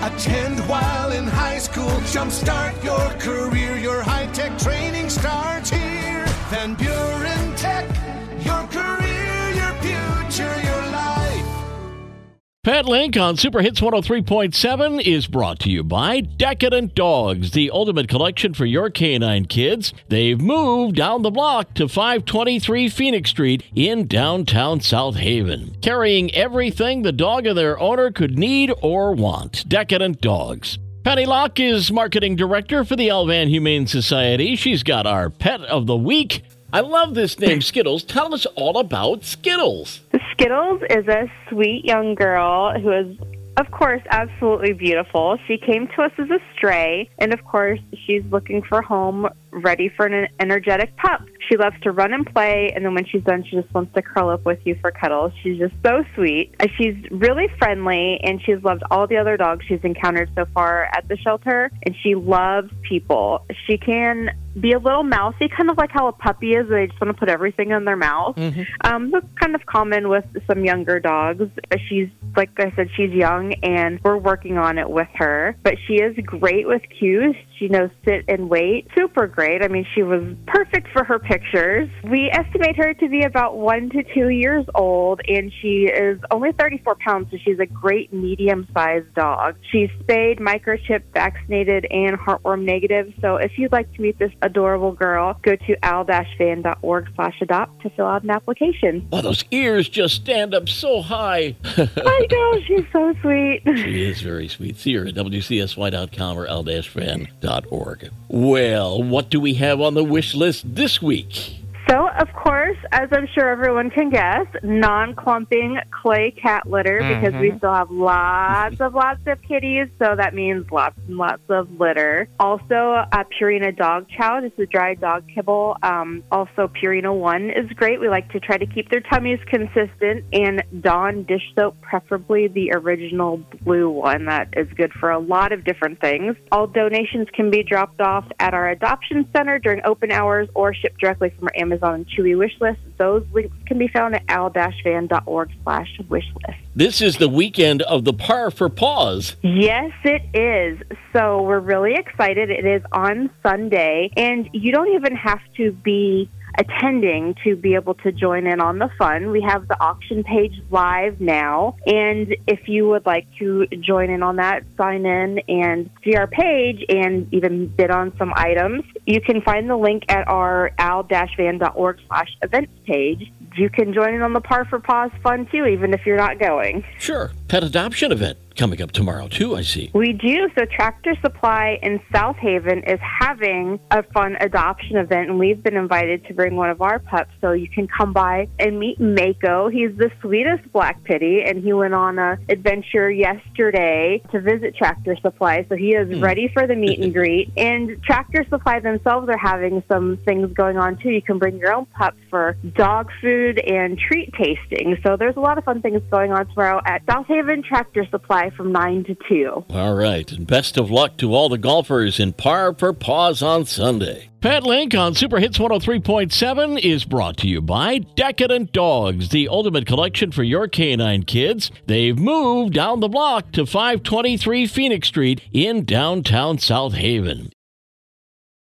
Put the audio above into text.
Attend while in high school. Jumpstart your career. Your high tech training starts here. Van Buren Pet Link on Super Hits 103.7 is brought to you by Decadent Dogs, the ultimate collection for your canine kids. They've moved down the block to 523 Phoenix Street in downtown South Haven, carrying everything the dog and their owner could need or want. Decadent Dogs. Penny Lach is marketing director for the Al-Van Humane Society. She's got our pet of the week. I love this name, Skittles. Tell us all about Skittles. Skittles is a sweet young girl who is, of course, absolutely beautiful. She came to us as a stray, and of course, she's looking for home ready for an energetic pup. She loves to run and play, and then when she's done, she just wants to curl up with you for cuddles. She's just so sweet. Uh, She's really friendly, and she's loved all the other dogs she's encountered so far at the shelter, and she loves people. She can be a little mousy, kind of like how a puppy is. They just want to put everything in their mouth. Um, that's kind of common with some younger dogs. But She's, like I said, she's young, and we're working on it with her. But she is great with cues. She knows sit and wait. Super great. I mean, she was perfect for her pictures. We estimate her to be about one to two years old, and she is only 34 pounds, so she's a great medium sized dog. She's spayed, microchipped, vaccinated, and heartworm negative. So if you'd like to meet this adorable girl, go to al-van.org slash adopt to fill out an application. Oh, those ears just stand up so high. I know, she's so sweet. She is very sweet. See her at WCSY.com or al-van.org. Well, what do we have on the wish list this week? Of course, as I'm sure everyone can guess, non-clumping clay cat litter because we still have lots of lots of kitties, so that means lots and lots of litter. Also, uh, Purina dog chow. This is dry dog kibble. Um, also, Purina One is great. We like to try to keep their tummies consistent, and Dawn dish soap, preferably the original blue one. That is good for a lot of different things. All donations can be dropped off at our adoption center during open hours or shipped directly from our Amazon Chewy wish list. Those links can be found at al-van.org slash wish list. This is the weekend of the Par for Paws. Yes, it is. So we're really excited. It is on Sunday, and you don't even have to be attending to be able to join in on the fun. We have the auction page live now, and if you would like to join in on that, sign in and see our page and even bid on some items. You can find the link at our al-van.org slash events page. You can join in on the Par for Paws fun too, even if you're not going. Sure. Pet adoption event coming up tomorrow, too, I see. We do. So Tractor Supply in South Haven is having a fun adoption event, and we've been invited to bring one of our pups. So you can come by and meet Mako. He's the sweetest black pitty, and he went on a adventure yesterday to visit Tractor Supply. So he is hmm. ready for the meet and greet. And Tractor Supply themselves are having some things going on too. You can bring your own pups for dog food and treat tasting. So there's a lot of fun things going on tomorrow at South Haven Tractor Supply from 9 to 2. All right. And best of luck to all the golfers in Par for Paws on Sunday. Pet Link on Super Hits 103.7 is brought to you by Decadent Dogs, the ultimate collection for your canine kids. They've moved down the block to 523 Phoenix Street in downtown South Haven,